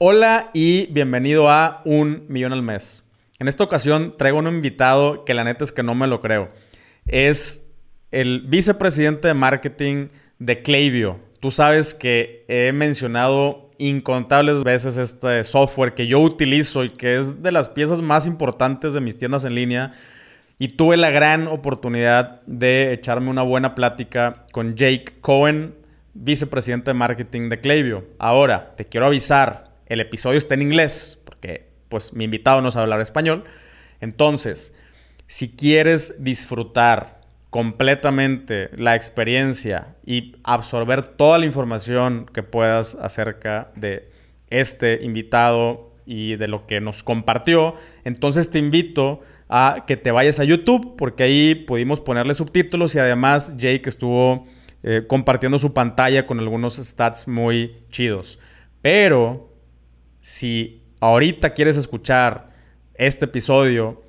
Hola y bienvenido a Un Millón al Mes. En esta ocasión traigo un invitado que la neta es que no me lo creo. Es el vicepresidente de marketing de Klaviyo. Tú sabes que he mencionado incontables veces este software que yo utilizo y que es de las piezas más importantes de mis tiendas en línea. Y tuve la gran oportunidad de echarme una buena plática con Jake Cohen, vicepresidente de marketing de Klaviyo. Ahora, te quiero avisar, el episodio está en inglés, porque pues mi invitado no sabe hablar español. Entonces, si quieres disfrutar completamente la experiencia y absorber toda la información que puedas acerca de este invitado y de lo que nos compartió, entonces te invito a que te vayas a YouTube porque ahí pudimos ponerle subtítulos y además Jake estuvo eh, compartiendo su pantalla con algunos stats muy chidos. Pero si ahorita quieres escuchar este episodio,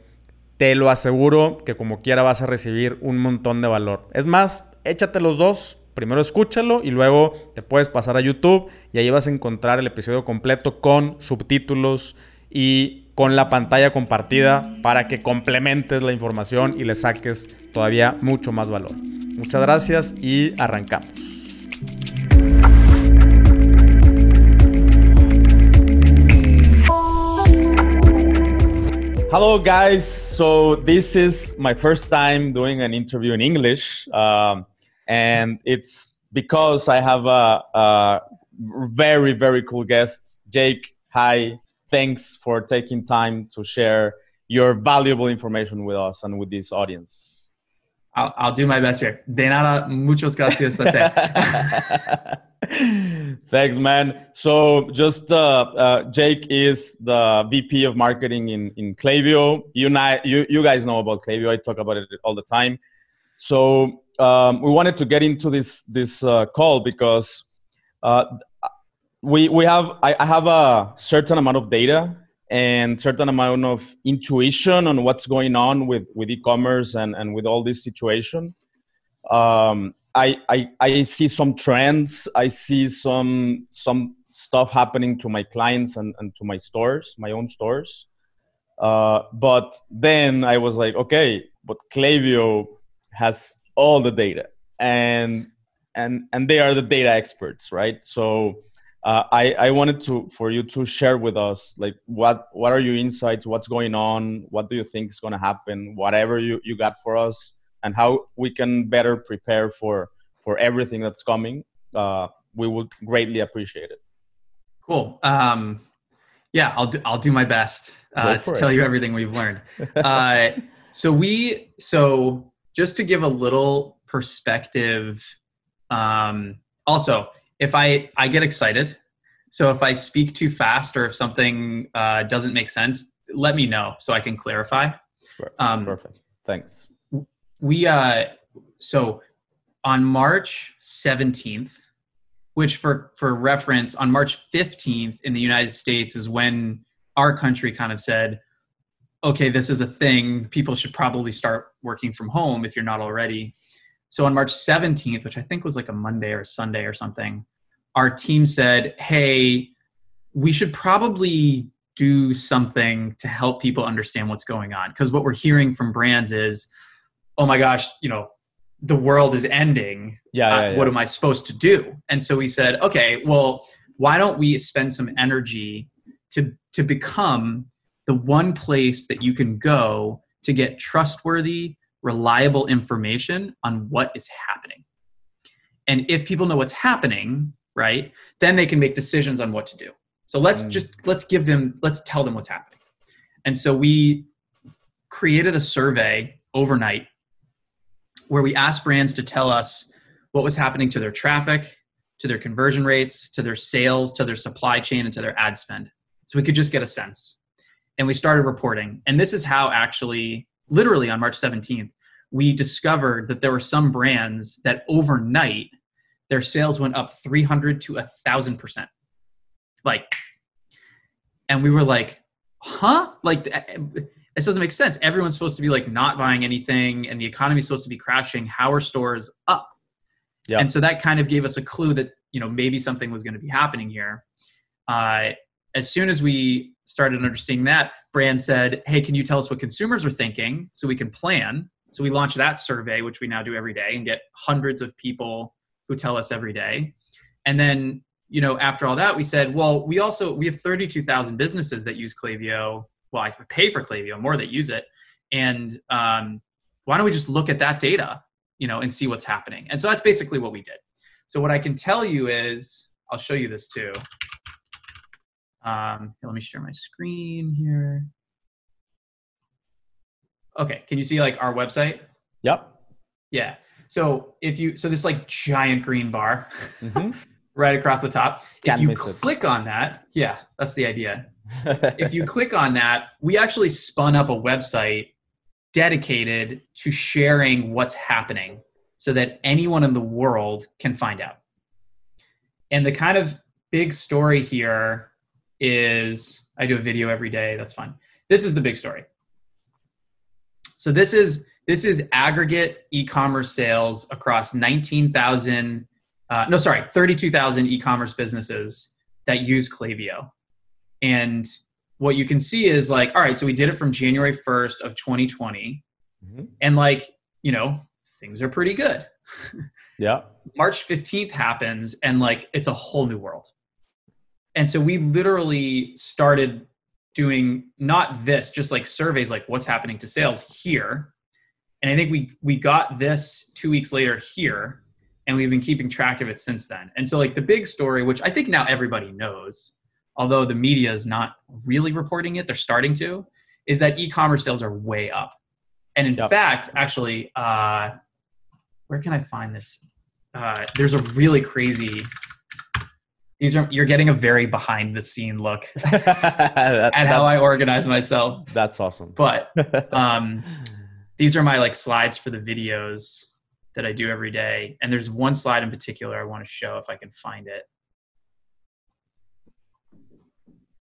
te lo aseguro que como quiera vas a recibir un montón de valor. Es más, échate los dos. Primero escúchalo y luego te puedes pasar a YouTube y ahí vas a encontrar el episodio completo con subtítulos y con la pantalla compartida para que complementes la información y le saques todavía mucho más valor. Muchas gracias y arrancamos. Hello, guys. So, this is my first time doing an interview in English. Um, and it's because I have a, a, very, very cool guest. Jake, hi. Thanks for taking time to share your valuable information with us and with this audience. I'll, I'll do my best here. De nada, muchas gracias. Thanks, man. So, just uh, uh, Jake is the VP of marketing in in Klaviyo. You, you you guys know about Klaviyo. I talk about it all the time. So, um, we wanted to get into this this uh, call because uh, we we have I, I have a certain amount of data and certain amount of intuition on what's going on with with e-commerce and and with all this situation. Um, I, I I see some trends. I see some some stuff happening to my clients and, and to my stores, my own stores. Uh, but then I was like, okay, but Klaviyo has all the data, and and and they are the data experts, right? So uh, I I wanted to for you to share with us like what what are your insights, what's going on, what do you think is going to happen, whatever you you got for us and how we can better prepare for for everything that's coming uh, we would greatly appreciate it. Cool. Um, yeah i'll do i'll do my best uh, to it. tell you everything we've learned. Uh, so we so just to give a little perspective um, also if i i get excited so if i speak too fast or if something uh, doesn't make sense let me know so i can clarify. Um, perfect. thanks we uh so on March 17th, which for for reference, on March 15th in the United States is when our country kind of said, okay, this is a thing. People should probably start working from home if you're not already. So on March 17th, which I think was like a Monday or Sunday or something, our team said, hey, we should probably do something to help people understand what's going on. Because what we're hearing from brands is, oh my gosh, you know, the world is ending. Yeah, uh, yeah, yeah. What am I supposed to do? And so we said, okay, well, why don't we spend some energy to to become the one place that you can go to get trustworthy, reliable information on what is happening. And if people know what's happening, right, then they can make decisions on what to do. So let's mm. just let's give them let's tell them what's happening. And so we created a survey overnight where we asked brands to tell us what was happening to their traffic, to their conversion rates, to their sales, to their supply chain, and to their ad spend. So we could just get a sense. And we started reporting. And this is how actually, literally on March 17th, we discovered that there were some brands that overnight their sales went up 300 to a thousand percent. Like, and we were like, huh? Like, eh, eh, this doesn't make sense. Everyone's supposed to be like not buying anything, and the economy's supposed to be crashing. How are stores up? Yeah. And so that kind of gave us a clue that you know maybe something was going to be happening here. Uh, as soon as we started understanding that, brand said, "Hey, can you tell us what consumers are thinking so we can plan?" So we launched that survey, which we now do every day, and get hundreds of people who tell us every day. And then, you know, after all that, we said, well, we also we have 32,000 businesses that use Klaviyo. Well, I pay for Klaviyo, more that use it, and um, why don't we just look at that data, you know, and see what's happening? And so that's basically what we did. So what I can tell you is, I'll show you this too. Um, let me share my screen here. Okay, can you see like our website? Yep. Yeah. So if you so this like giant green bar mm-hmm. right across the top. Can't if you click it. on that, yeah, that's the idea. if you click on that, we actually spun up a website dedicated to sharing what's happening so that anyone in the world can find out. And the kind of big story here is I do a video every day. That's fine. This is the big story. So this is this is aggregate e-commerce sales across 19,000 uh, no sorry 32,000 e-commerce businesses that use Klaviyo. And what you can see is like all right so we did it from January 1st of 2020 mm-hmm. and like you know things are pretty good. yeah. March 15th happens and like it's a whole new world and so we literally started doing not this just like surveys like what's happening to sales here and i think we we got this two weeks later here and we've been keeping track of it since then and so like the big story which i think now everybody knows although the media is not really reporting it they're starting to is that e-commerce sales are way up and in yep. fact actually uh where can i find this uh, there's a really crazy these are you're getting a very behind the scene look at how I organize myself. That's awesome. But um, these are my like slides for the videos that I do every day, and there's one slide in particular I want to show if I can find it.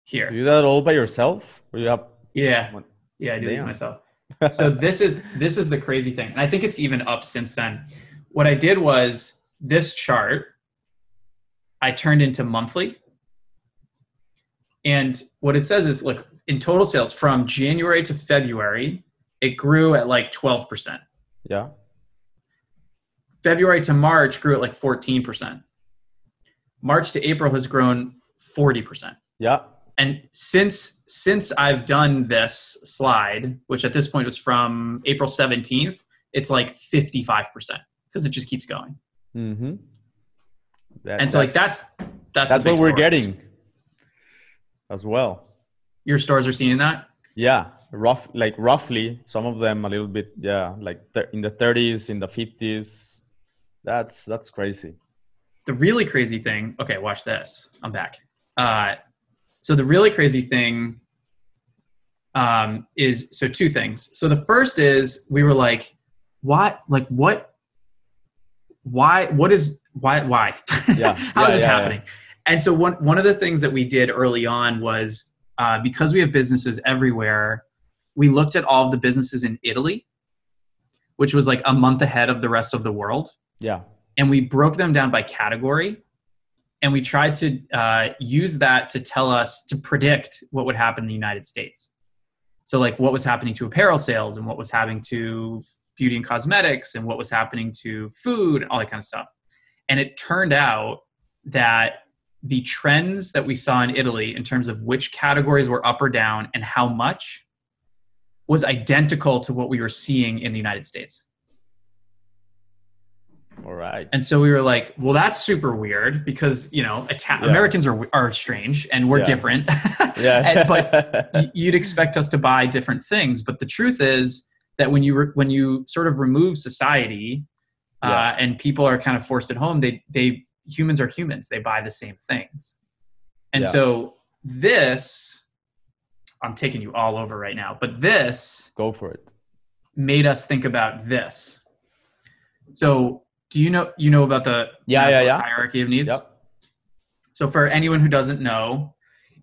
Here. Do that all by yourself? Or you have yeah, yeah, I do Damn. these myself. so this is this is the crazy thing, and I think it's even up since then. What I did was this chart I turned into monthly. And what it says is look, in total sales from January to February, it grew at like 12%. Yeah. February to March grew at like 14%. March to April has grown 40%. Yeah. And since since I've done this slide, which at this point was from April 17th, it's like 55% because it just keeps going. Mm-hmm. That, and so like that's that's that's what we're getting as well. Your stores are seeing that. Yeah, rough like roughly some of them a little bit yeah like th- in the 30s in the 50s. That's that's crazy. The really crazy thing. Okay, watch this. I'm back. Uh, so the really crazy thing um, is so two things. So the first is we were like, what? Like what? Why? What is why why yeah how yeah, is this yeah, happening yeah. and so one one of the things that we did early on was uh, because we have businesses everywhere we looked at all of the businesses in italy which was like a month ahead of the rest of the world yeah and we broke them down by category and we tried to uh, use that to tell us to predict what would happen in the united states so like what was happening to apparel sales and what was happening to beauty and cosmetics and what was happening to food and all that kind of stuff and it turned out that the trends that we saw in Italy in terms of which categories were up or down and how much was identical to what we were seeing in the United States. All right. And so we were like, well, that's super weird because, you know, Ita- yeah. Americans are, are strange and we're yeah. different. yeah. and, but you'd expect us to buy different things. But the truth is that when you, re- when you sort of remove society yeah. uh, and people are kind of forced at home they they humans are humans they buy the same things and yeah. so this i'm taking you all over right now but this go for it made us think about this so do you know you know about the yeah, yeah, yeah. hierarchy of needs yep. so for anyone who doesn't know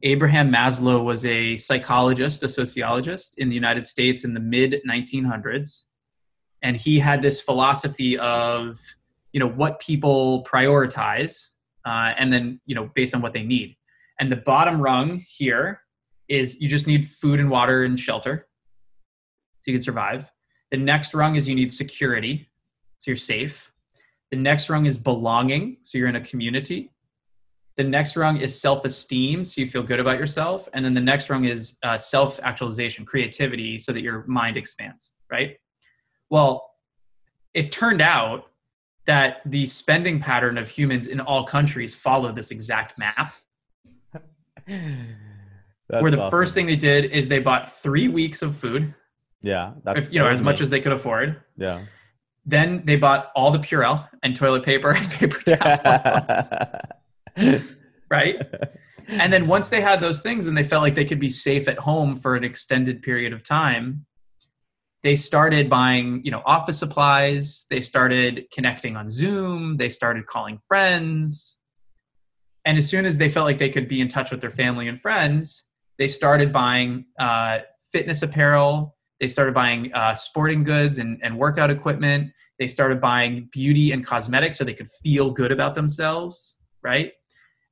abraham maslow was a psychologist a sociologist in the united states in the mid 1900s and he had this philosophy of you know what people prioritize uh, and then you know based on what they need And the bottom rung here is you just need food and water and shelter so you can survive. The next rung is you need security, so you're safe. The next rung is belonging, so you're in a community. The next rung is self esteem, so you feel good about yourself. And then the next rung is uh, self actualization, creativity, so that your mind expands, right? Well, it turned out that the spending pattern of humans in all countries follow this exact map. where the awesome. first thing they did is they bought three weeks of food, Yeah, that's you know, as much as they could afford. yeah. Then they bought all the Purell and toilet paper and paper towels, right? And then once they had those things and they felt like they could be safe at home for an extended period of time, they started buying, you know, office supplies. They started connecting on Zoom. They started calling friends. And as soon as they felt like they could be in touch with their family and friends, they started buying uh, fitness apparel. They started buying uh, sporting goods and, and workout equipment. They started buying beauty and cosmetics so they could feel good about themselves, right?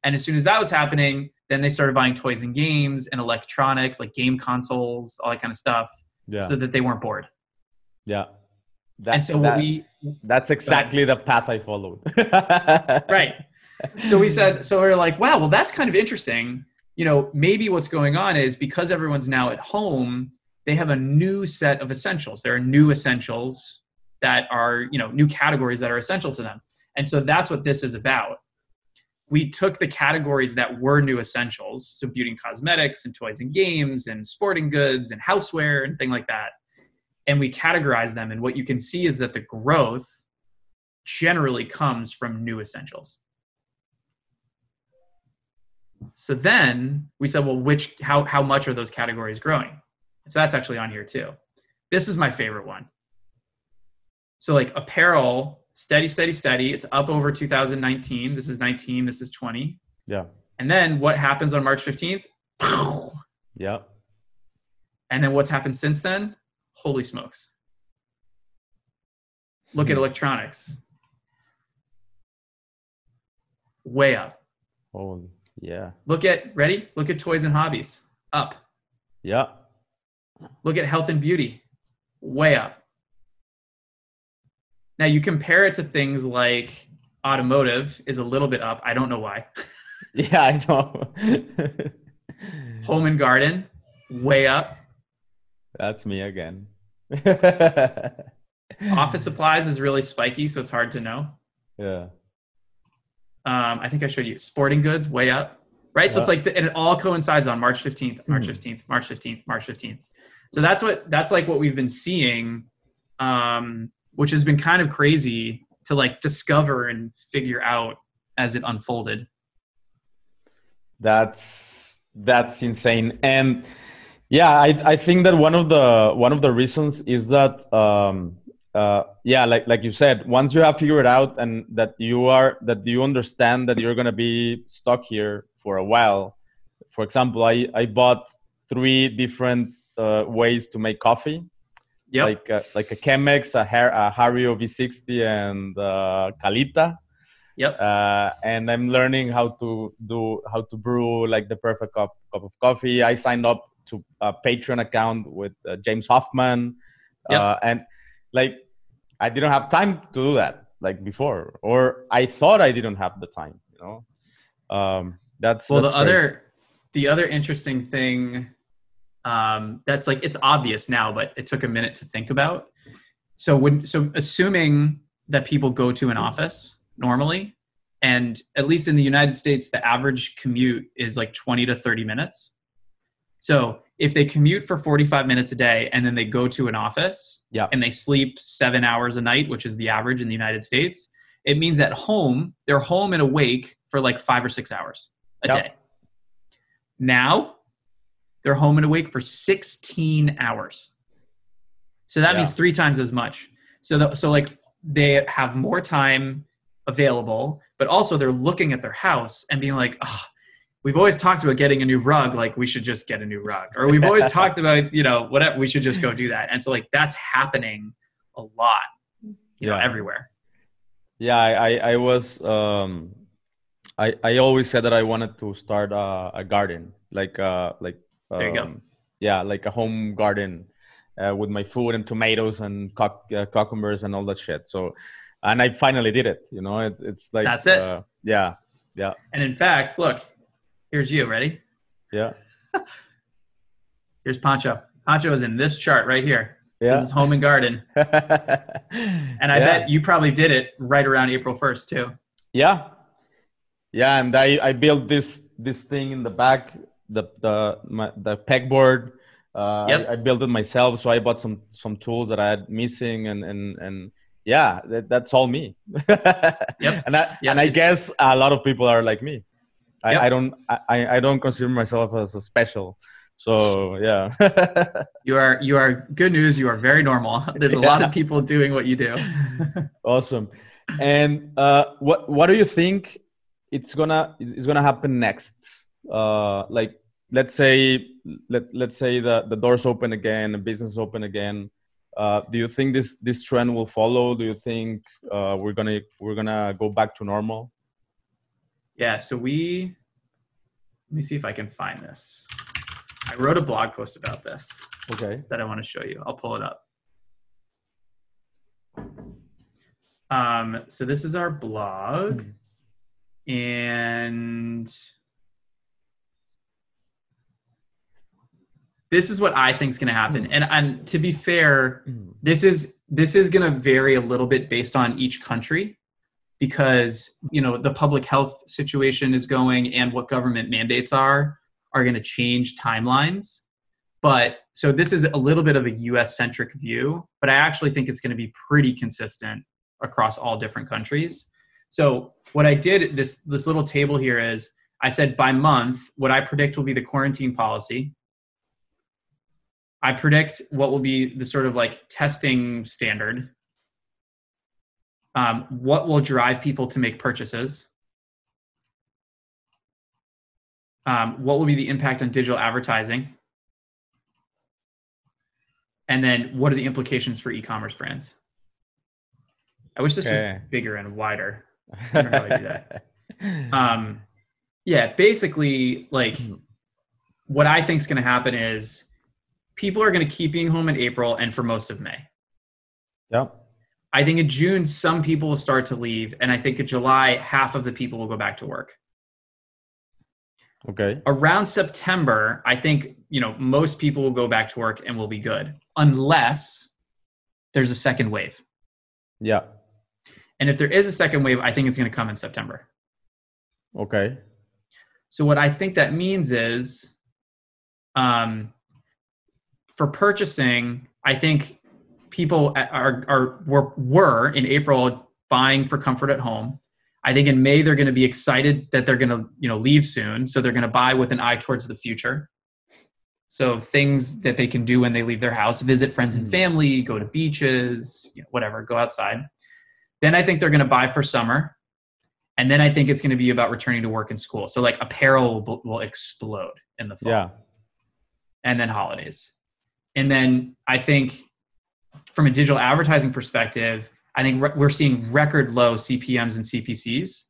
And as soon as that was happening, then they started buying toys and games and electronics like game consoles, all that kind of stuff, yeah, so that they weren't bored. yeah. and That's, so what that- we that's exactly the path I followed. right. So we said, so we are like, wow, well, that's kind of interesting. You know, maybe what's going on is because everyone's now at home, they have a new set of essentials. There are new essentials that are, you know, new categories that are essential to them. And so that's what this is about. We took the categories that were new essentials, so beauty and cosmetics and toys and games and sporting goods and houseware and thing like that, and we categorized them. And what you can see is that the growth generally comes from new essentials. So then we said, well, which how how much are those categories growing? So that's actually on here too. This is my favorite one. So like apparel, steady, steady, steady. It's up over 2019. This is 19. This is 20. yeah, And then what happens on March 15th? yeah. And then what's happened since then? Holy smokes. Look at Hmm. electronics. Way up. Oh, yeah, Look at ready? Look at toys and hobbies. Up. yeah. Look at health and beauty, way up. Now you compare it to things like automotive is a little bit up. I don't know why. Yeah, I know. Home and garden, way up. That's me again. Office supplies is really spiky, so it's hard to know. Yeah. Um, I think I showed you sporting goods, way up. Right, so it's like, the, and it all coincides on March fifteenth, March Hmm. fifteenth, March fifteenth, March fifteenth. So that's what that's like what we've been seeing, um, which has been kind of crazy to like discover and figure out as it unfolded. That's that's insane. And yeah, I I think that one of the one of the reasons is that um uh yeah, like like you said, once you have figured out and that you are that you understand that you're gonna be stuck here for a while. For example, I I bought three different uh, ways to make coffee. Yep. Like a, like a Chemex, a, Har- a Hario V60, and uh, Kalita Yep. uh, and I'm learning how to do how to brew like the perfect cup, cup of coffee. I signed up to a Patreon account with uh, James Hoffmann, Yep. uh, and like I didn't have time to do that like before, or I thought I didn't have the time. You know, um, that's well, that's the crazy. other the other interesting thing um, that's like it's obvious now, but it took a minute to think about. So when so assuming that people go to an office normally, and at least in the United States, the average commute is like twenty to thirty minutes. So if they commute for forty five minutes a day and then they go to an office, Yeah. and they sleep seven hours a night, which is the average in the United States, it means at home they're home and awake for like five or six hours a Yep. day. Now they're home and awake for 16 hours. So that Yeah. means three times as much. So, the, so like they have more time available, but also they're looking at their house and being like, oh, we've always talked about getting a new rug. Like we should just get a new rug. Or we've always talked about, you know, whatever, we should just go do that. And so like that's happening a lot, you know, everywhere. yeah I, I i was um I, I always said that I wanted to start a, a garden, like uh like There you go. Yeah, like a home garden uh, with my food and tomatoes and cuc- uh, cucumbers and all that shit. So, and I finally did it. You know, it, it's like That's it. Uh, yeah, yeah, And in fact, look, here's you. Ready? yeah, Here's Pancho. Pancho is in this chart right here. Yeah. This is home and garden. And I bet you probably did it right around April 1st too. Yeah, yeah, and I I built this this thing in the back, the the my, the pegboard. Uh, Yep. I, I built it myself, so I bought some some tools that I had missing, and and and yeah, that, that's all me. Yep. And I Yep, and I guess a lot of people are like me. I, Yep. I don't I, I don't consider myself as a special. So yeah. You are you are good news. You are very normal. There's a lot of people doing what you do. awesome and uh what what do you think it's gonna is gonna happen next uh like let's say let, let's say the the doors open again the business open again uh do you think this this trend will follow do you think uh we're gonna we're gonna go back to normal yeah. So we let me see if I can find this. I wrote a blog post about this okay that I want to show you. I'll pull it up. Um, so this is our blog, and this is what I think is going to happen. Hmm. And and to be fair, hmm. this is this is going to vary a little bit based on each country because you know the public health situation is going and what government mandates are are going to change timelines. But so this is a little bit of a US centric view but I actually think it's going to be pretty consistent across all different countries. So what I did this this little table here is I said by month what I predict will be the quarantine policy I predict what will be the sort of like testing standard. Um, what will drive people to make purchases? Um, what will be the impact on digital advertising? And then what are the implications for e-commerce brands? I wish this Okay. was bigger and wider. I don't know how to do that. Um, yeah, basically, like what I think is going to happen is people are going to keep being home in April and for most of May. yeah I think in June, some people will start to leave, and I think in July, half of the people will go back to work. okay Around September, I think you know most people will go back to work and will be good, unless there's a second wave. yeah And if there is a second wave, I think it's going to come in September. okay So what I think that means is, um, for purchasing, I think people are are were, were in April buying for comfort at home. I think in May they're going to be excited that they're going to you know leave soon, so they're going to buy with an eye towards the future. So things that they can do when they leave their house, visit friends and Mhm. family, go to beaches, you know, whatever, go outside. Then I think they're going to buy for summer. And then I think it's going to be about returning to work and school. So like apparel will, will explode in the fall yeah and then holidays. And then I think from a digital advertising perspective, I think re- we're seeing record low CPMs and CPCs.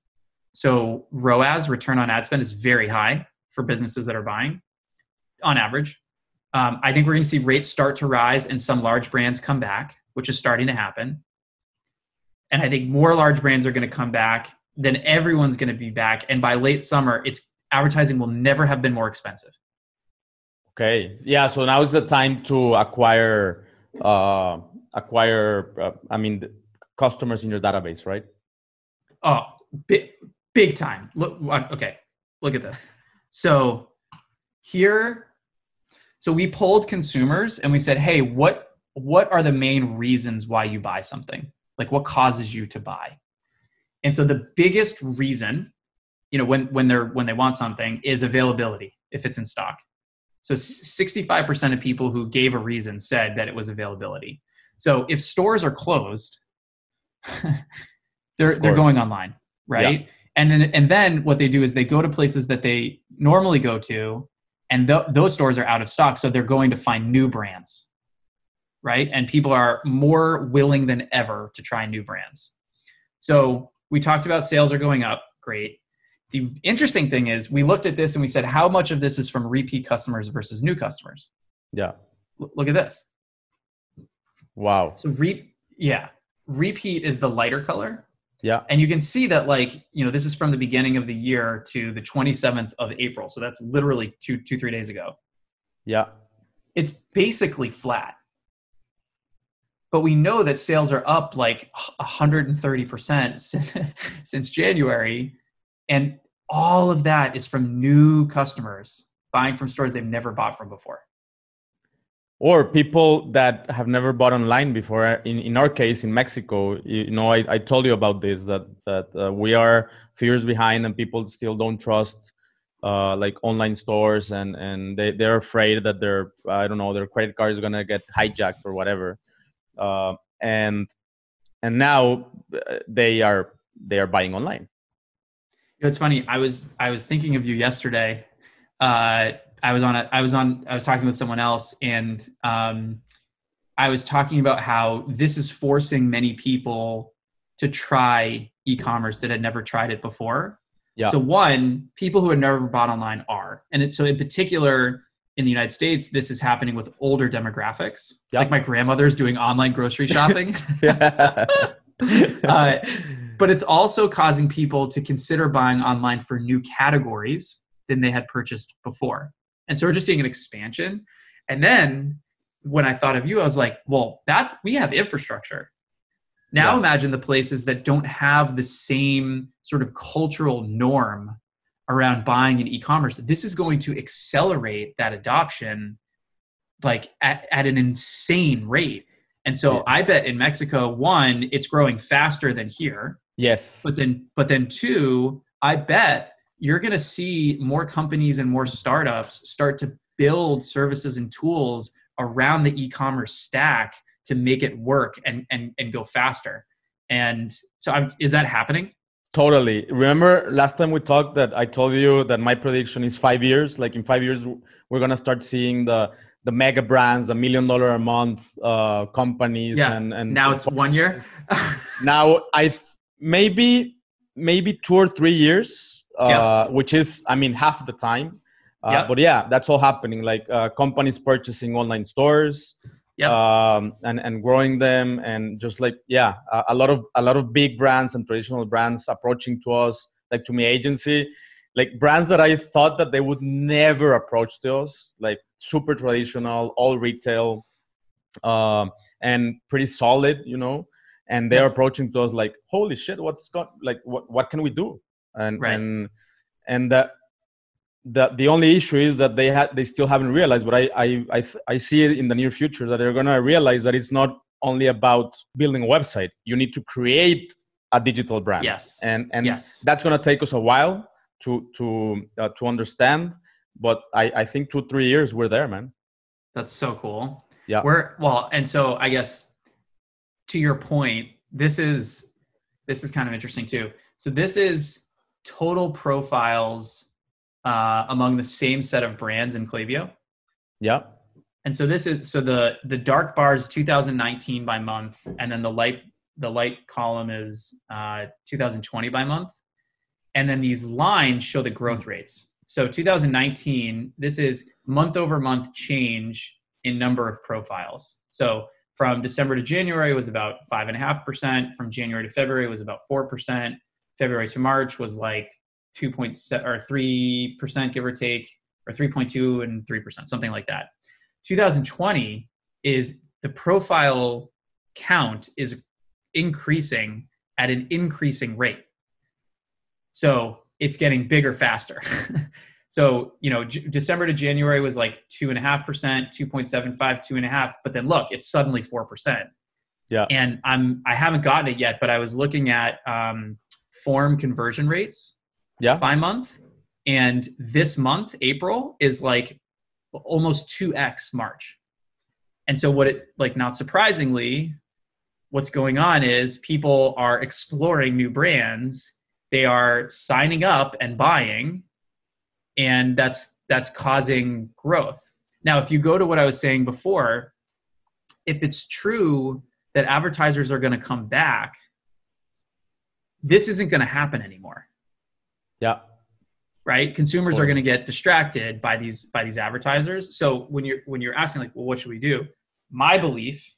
So ROAS, return on ad spend, is very high for businesses that are buying on average. Um, I think we're going to see rates start to rise and some large brands come back, which is starting to happen. And I think more large brands are going to come back. Then everyone's going to be back. And by late summer, it's advertising will never have been more expensive. Okay. Yeah. So now is the time to acquire, uh, acquire. Uh, I mean, customers in your database, right? Oh, big, big time. Look, okay, look at this. So here, so we polled consumers and we said, hey, what what are the main reasons why you buy something? Like, what causes you to buy? And so the biggest reason, you know, when when they're when they want something is availability if it's in stock. So 65% of people who gave a reason said that it was availability. So if stores are closed, they're they're going online, right? And then and then what they do is they go to places that they normally go to, and th- those stores are out of stock, so they're going to find new brands, right? And people are more willing than ever to try new brands. So we talked about sales are going up, great. The interesting thing is we looked at this and we said how much of this is from repeat customers versus new customers Yeah. L- look at this Wow. so re- yeah repeat is the lighter color Yeah. and you can see that like you know this is from the beginning of the year to the 27th of april so that's literally two two three days ago Yeah. it's basically flat but we know that sales are up like 130% since, since january and all of that is from new customers buying from stores they've never bought from before. Or people that have never bought online before. In, in our case in mexico you, know I, I told you about this that that uh, we are years behind and people still don't trust uh, like online stores and and they, they're afraid that their i don't know their credit card is gonna get hijacked or whatever. Uh, and and now uh, they are they are buying online You know, it's funny. I was I was thinking of you yesterday. Uh, I was on a I was on I was talking with someone else, and um, I was talking about how this is forcing many people to try e-commerce that had never tried it before. Yeah. So one, people who had never bought online are, and it, so in particular in the United States, this is happening with older demographics. Yeah. Like my grandmother's doing online grocery shopping. yeah. Uh, but it's also causing people to consider buying online for new categories than they had purchased before. And so we're just seeing an expansion. And then when I thought of you, I was like, well, that we have infrastructure. Now Yeah. imagine the places that don't have the same sort of cultural norm around buying in e-commerce. This is going to accelerate that adoption like at, at an insane rate. And so Yeah. I bet in Mexico, one, it's growing faster than here. Yes But then, but then two, I bet you're going to see more companies and more startups start to build services and tools around the e-commerce stack to make it work and and and go faster. And so, I'm, is that happening? Totally. Remember last time we talked that I told you that my prediction is five years. Like in five years, we're gonna start seeing the the mega brands, the million dollar a month uh, companies, Yeah. and and Now it's one year. now I maybe maybe two or three years, uh, Yeah. which is I mean half the time. Uh, Yeah. But yeah, that's all happening. Like uh, companies purchasing online stores, Yep. um, and and growing them, and just like yeah, a, a lot of a lot of big brands and traditional brands approaching to us, like to me agency, like brands that I thought that they would never approach to us, like super traditional, all retail, um, and pretty solid, you know. And they're approaching to us like, holy shit, what's got like what what can we do? And Right. and and that the the only issue is that they had they still haven't realized but I, I i th- i see it in the near future that they're to realize that it's not only about building a website you need to create a digital brand yes. and and yes. that's to take us a while to to uh, to understand but i i think two three years we're there man That's so cool. Yeah. We're well, and so I guess to your point, this is this is kind of interesting too. So this is total profiles uh, among the same set of brands in Klaviyo. yeah And so this is so the the dark bars 2019 by month, and then the light the light column is uh, 2020 by month, and then these lines show the growth rates. So 2019, this is month over month change in number of profiles. So from December to January was about five and a half percent. From January to February was about four percent. February to March was like two point or three percent, give or take, or 3.2 and 3%, something like that. 2020 is the profile count is increasing at an increasing rate. So it's getting bigger faster. so, you know, J- December to January was like two and a half percent, 2.75, two and a half, but then look, it's suddenly 4%. Yeah. And I'm, I haven't gotten it yet, but I was looking at um, form conversion rates yeah by month. And this month, April, is like almost 2x March. And so, what it, like, not surprisingly, what's going on is people are exploring new brands, they are signing up and buying, and that's that's causing growth. Now, if you go to what I was saying before, if it's true that advertisers are going to come back, this isn't going to happen anymore yeah right? Consumers are going to get distracted by these by these advertisers. So when you're when you're asking like, well, what should we do? My belief,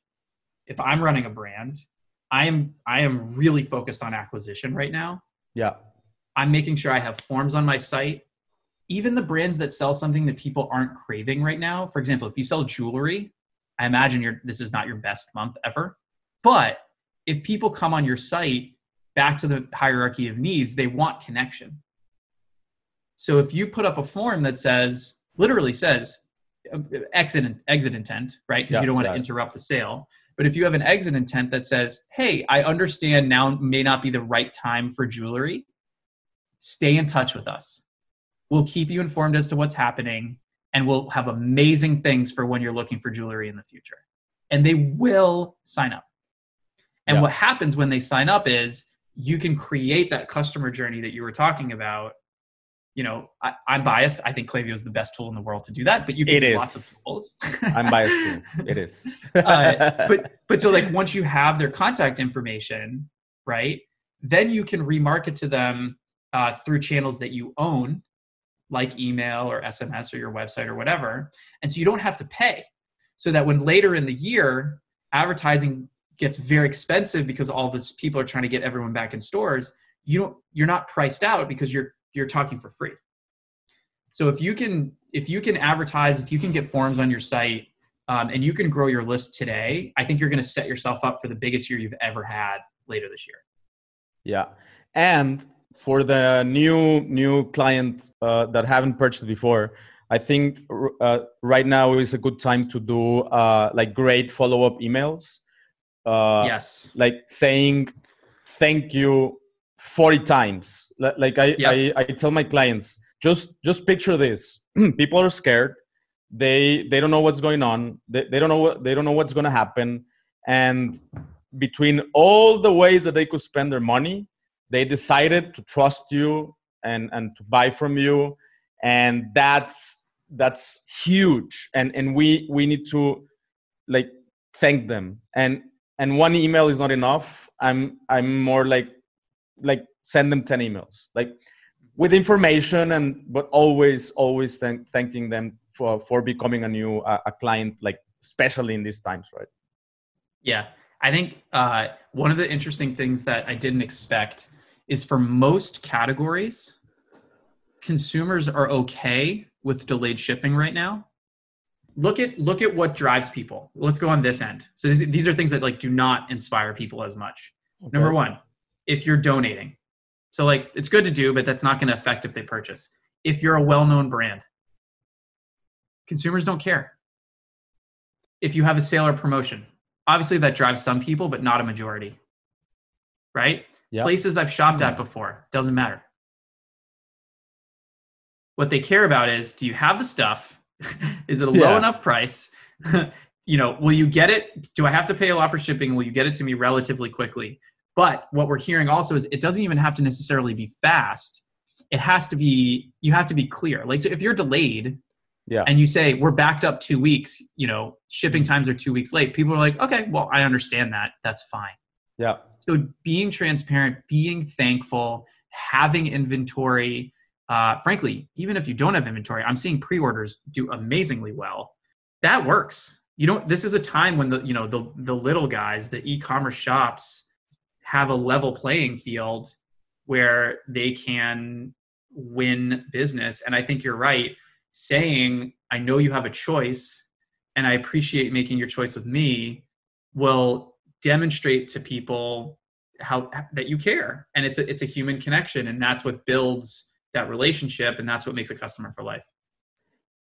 if I'm running a brand, I am I am really focused on acquisition right now. Yeah. I'm making sure I have forms on my site. Even the brands that sell something that people aren't craving right now. For example, if you sell jewelry, I imagine you're this is not your best month ever. But if people come on your site back to the hierarchy of needs, they want connection. So if you put up a form that says, literally says, exit exit intent, right? Because yeah, you don't want to interrupt the sale. But if you have an exit intent that says, "Hey, I understand now may not be the right time for jewelry. Stay in touch with us. We'll keep you informed as to what's happening, and we'll have amazing things for when you're looking for jewelry in the future." And they will sign up. And yeah. what happens when they sign up is you can create that customer journey that you were talking about you know, I, am biased. I think Klaviyo is the best tool in the world to do that, but you can it use is. lots of tools. I'm biased too. It is. uh, but but so like once you have their contact information, right, then you can remarket to them uh, through channels that you own, like email or SMS or your website or whatever, and so you don't have to pay. So that when later in the year advertising gets very expensive because all these people are trying to get everyone back in stores, you don't you're not priced out because you're you're talking for free. So if you can if you can advertise, if you can get forms on your site, um, and you can grow your list today, I think you're going to set yourself up for the biggest year you've ever had later this year. Yeah, and for the new new clients uh, that haven't purchased before, I think uh, right now is a good time to do uh, like great follow up emails. Uh, yes, like saying thank you 40 times. Like I, yep. I i tell my clients just just picture this. People are scared. They they don't know what's going on. They, they don't know what they don't know what's going to happen. And between all the ways that they could spend their money they decided to trust you and and to buy from you. And that's that's huge. And and we we need to like thank them. And and one email is not enough. I'm i'm more like like send them 10 emails. Like with information and but always always thank, thanking them for for becoming a new uh, a client like especially in these times right? Yeah. I think uh, one of the interesting things that i didn't expect is for most categories consumers are okay with delayed shipping right now look at look at what drives people let's go on this end so these, these are things that like do not inspire people as much okay. number one if you're donating. So like it's good to do, but that's not going to affect if they purchase. If you're a well-known brand, consumers don't care. If you have a sale or promotion, obviously that drives some people, but not a majority. Right? Yep. Places I've shopped at mm. before, doesn't matter. What they care about is do you have the stuff? is it a yeah. low enough price? you know, will you get it? Do I have to pay a lot for shipping? Will you get it to me relatively quickly? But what we're hearing also is it doesn't even have to necessarily be fast. It has to be, you have to be clear. Like, so if you're delayed, yeah. and you say we're backed up two weeks, you know, shipping mm. times are two weeks late, people are like, okay, well, I understand that. That's fine. Yeah. So being transparent, being thankful, having inventory, uh, frankly, even if you don't have inventory, I'm seeing pre-orders do amazingly well. That works. You don't. This is a time when the you know the the little guys, the e-commerce shops, have a level playing field where they can win business. And I think you're right saying, I know you have a choice and I appreciate making your choice with me will demonstrate to people how that you care and it's a, it's a human connection and that's what builds that relationship and that's what makes a customer for life.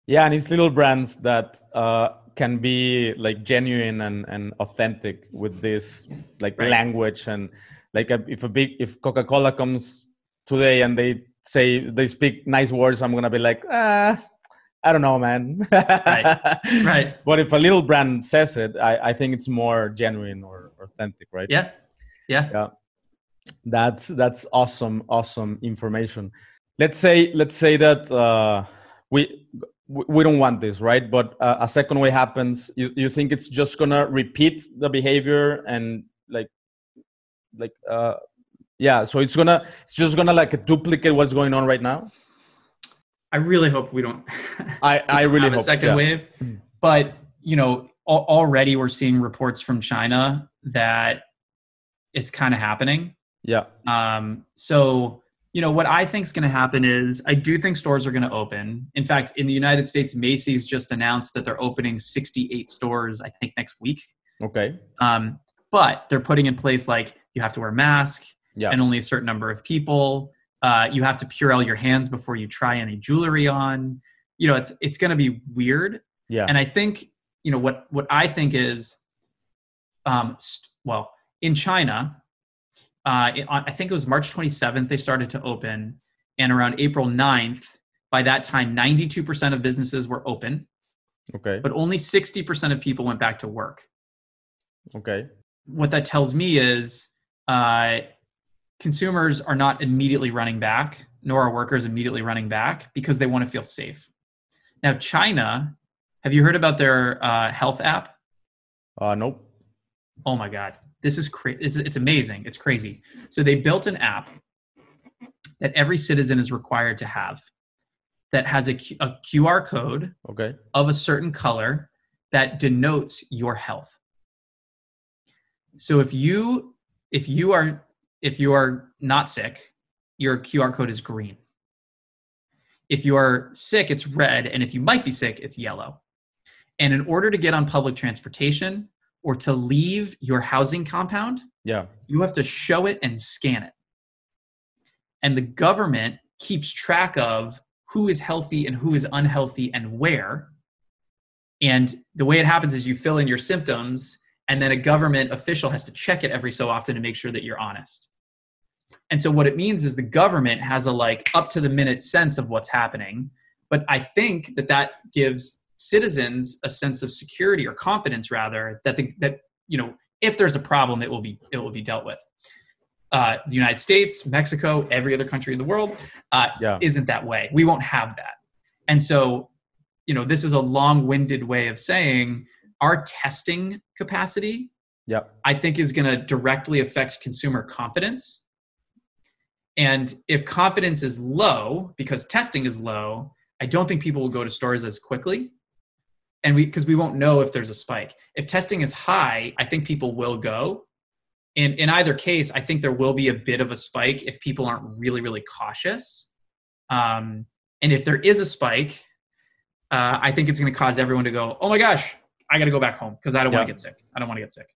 Yeah and it's little brands that uh, can be like genuine and, and authentic with this like right. language and like a, if a big if coca-cola comes today and they say they speak nice words i'm gonna be like ah i don't know man. Right. Right. But if a little brand says it i, I think it's more genuine or authentic right yeah yeah yeah that's that's awesome awesome information let's say let's say that uh, we we don't want this, right? But uh, a second way happens. You, you think it's just gonna repeat the behavior and like, like, uh, yeah. So it's gonna, it's just gonna like duplicate what's going on right now. I really hope we don't. I I really have hope a second yeah. wave, but you know, al- already we're seeing reports from China that it's kind of happening. Yeah. Um, so, you know, what I think is going to happen is I do think stores are going to open. In fact, in the United States, Macy's just announced that they're opening 68 stores, I think, next week. Okay. Um, but they're putting in place like you have to wear a mask Yeah. and only a certain number of people. Uh, you have to Purell your hands before you try any jewelry on. You know, it's it's going to be weird. yeah. And I think, you know, what what I think is, um, st- well, in China, uh, it- I think it was March 27th they started to open, and around April 9th, by that time, 92% of businesses were open, okay. but only 60% of people went back to work. Okay. What that tells me is, uh, consumers are not immediately running back, nor are workers immediately running back because they want to feel safe. Now, China, have you heard about their uh, health app? Uh nope. oh my god this is crazy it's, it's amazing it's crazy so they built an app that every citizen is required to have that has a, Q- a qr code Okay. of a certain color that denotes your health so if you if you are if you are not sick your qr code is green if you are sick it's red and if you might be sick it's yellow and in order to get on public transportation or to leave your housing compound Yeah. you have to show it and scan it. And the government keeps track of who is healthy and who is unhealthy and where. And the way it happens is you fill in your symptoms, and then a government official has to check it every so often to make sure that you're honest. And so what it means is the government has a like up to the minute sense of what's happening. But I think that that gives citizens a sense of security or confidence rather that the, that you know if there's a problem it will be it will be dealt with. Uh, the united states mexico every other country in the world uh, Yeah. isn't that way. We won't have that. And so you know this is a long-winded way of saying our testing capacity Yeah. i think is going to directly affect consumer confidence. And if confidence is low because testing is low i don't think people will go to stores as quickly and we because we won't know if there's a spike. If testing is high i think people will go. In in either case i think there will be a bit of a spike if people aren't really really cautious. Um, and if there is a spike uh, i think it's going to cause everyone to go oh my gosh i got to go back home because i don't want Yeah. to get sick. I don't want to get sick.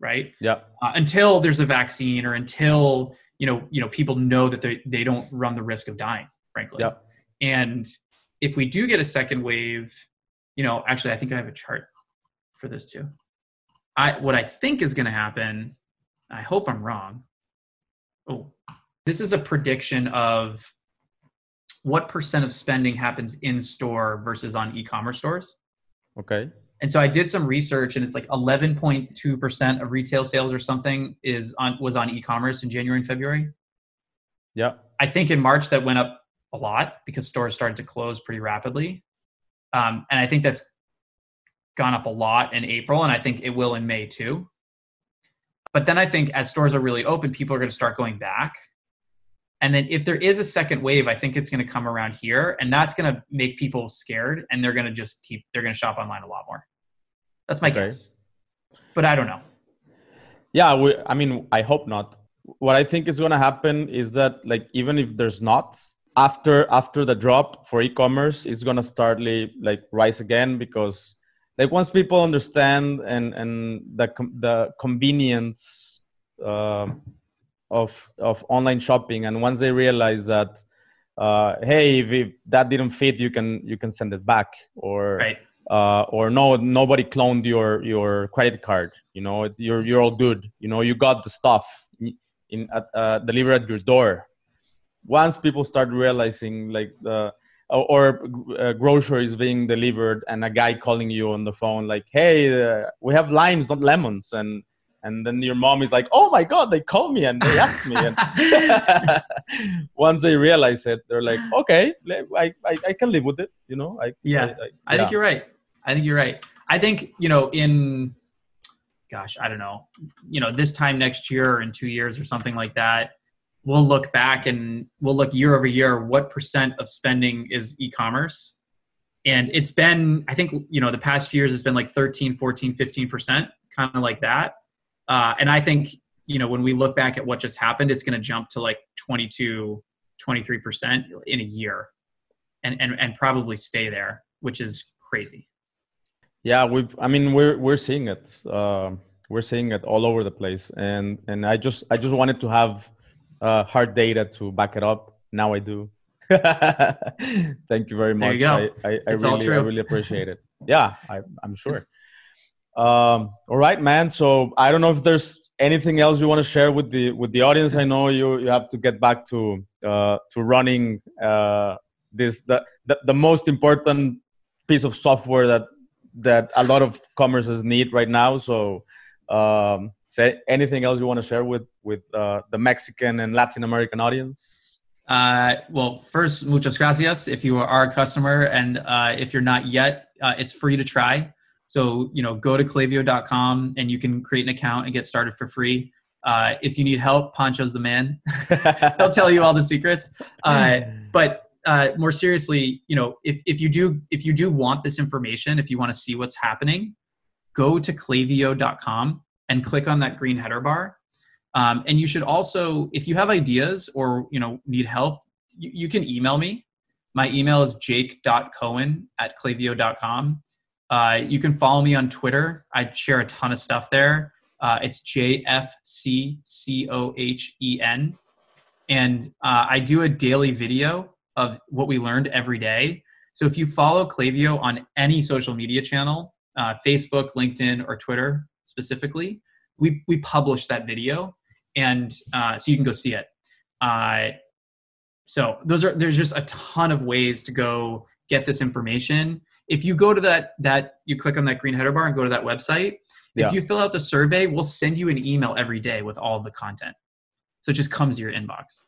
Right? Yeah. uh, until there's a vaccine or until you know you know people know that they they don't run the risk of dying frankly. Yeah. and if we do get a second wave you know actually i think i have a chart for this too i what i think is going to happen i hope i'm wrong oh this is a prediction of what percent of spending happens in store versus on e-commerce stores Okay. and so I did some research, and it's like 11.2 percent of retail sales or something is on was on e-commerce in January and February. Yeah. I think in March that went up a lot because stores started to close pretty rapidly, um, and I think that's gone up a lot in April, and I think it will in May too. But then I think as stores are really open, people are going to start going back. And then if there is a second wave, I think it's going to come around here, and that's going to make people scared, and they're going to just keep they're going to shop online a lot more. That's my Okay. guess, but I don't know. Yeah, we, I mean, I hope not. What I think is going to happen is that, like, even if there's not, after after the drop for e-commerce, it's to start like rise again because, like, once people understand and and the the convenience um of of online shopping, and once they realize that, uh, hey, if that didn't fit, you can you can send it back, or Right? uh, or no nobody cloned your your credit card you know you're you're all good you know you got the stuff in, in at, uh, delivered at your door once people start realizing like the or, or uh, groceries being delivered and a guy calling you on the phone like hey uh, we have limes not lemons and and then your mom is like oh my god they called me and they asked me and once they realize it they're like okay I, I, I can live with it you know I, Yeah. I, I, I think you're right. I think you're right. I think, you know, in gosh, I don't know, you know, this time next year or in two years or something like that, we'll look back and we'll look year over year what percent of spending is e-commerce. And it's been i think you know the past few years it's been like 13 14 15% kind of like that. Uh, and i think you know when we look back at what just happened it's going to jump to like 22 23% in a year and, and and probably stay there which is crazy. Yeah we've i mean we're we're seeing it uh, we're seeing it all over the place. And and i just i just wanted to have uh, hard data to back it up. Now i do. Thank you very much. you I, I, I really i really appreciate it. Yeah I, i'm sure. Um, all right man. So i don't know if there's anything else you want to share with the with the audience. I know you you have to get back to uh, to running uh, this the, the the most important piece of software that that a lot of commerces need right now. So um, say anything else you want to share with with uh, the mexican and latin american audience uh, well first muchas gracias if you are a customer and uh, if you're not yet uh, it's free to try so, you know, go to klaviyo.com and you can create an account and get started for free. Uh, if you need help, Pancho's the man. He'll tell you all the secrets. Uh, but more seriously, you know, if, if you do if you do want this information, if you want to see what's happening, go to klaviyo.com and click on that green header bar. Um, and you should also, if you have ideas or you know need help, you, you can email me. My email is jake.cohen at klaviyo.com uh, you can follow me on Twitter. I share a ton of stuff there. Uh, it's JFCCOHEN. And uh, I do a daily video of what we learned every day. So if you follow Klaviyo on any social media channel, uh, Facebook, LinkedIn, or Twitter specifically, we, we publish that video. And uh, so you can go see it. Uh, so those are there's just a ton of ways to go get this information if you go to that that you click on that green header bar and go to that website yeah. if you fill out the survey we'll send you an email every day with all the content so it just comes to your inbox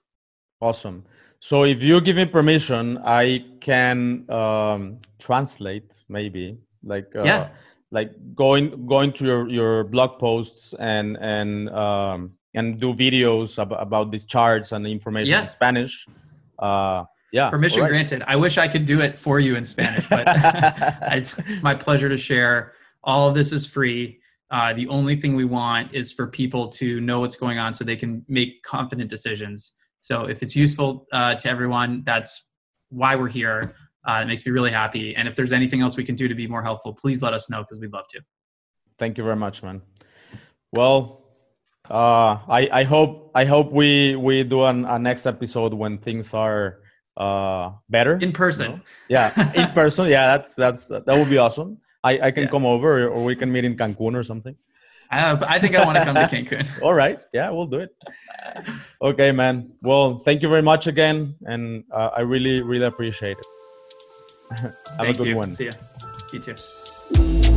awesome so if you give me permission i can um, translate maybe like uh, yeah like going going to your your blog posts and and um and do videos about, about these charts and information yeah. in spanish uh yeah. Permission right. granted. I wish I could do it for you in Spanish, but it's, it's, my pleasure to share. All of this is free. Uh, the only thing we want is for people to know what's going on so they can make confident decisions. So if it's useful uh, to everyone, that's why we're here. Uh, it makes me really happy. And if there's anything else we can do to be more helpful, please let us know because we'd love to. Thank you very much, man. Well, uh, I, I hope I hope we we do an, a next episode when things are uh better in person you know? yeah in person yeah that's that's that would be awesome i i can yeah. come over or we can meet in cancun or something uh, I think I want to come to Cancun. All right. Yeah, we'll do it. Okay, man. Well, thank you very much again. And uh, I really, really appreciate it. Have thank a good you. one. See ya. You too.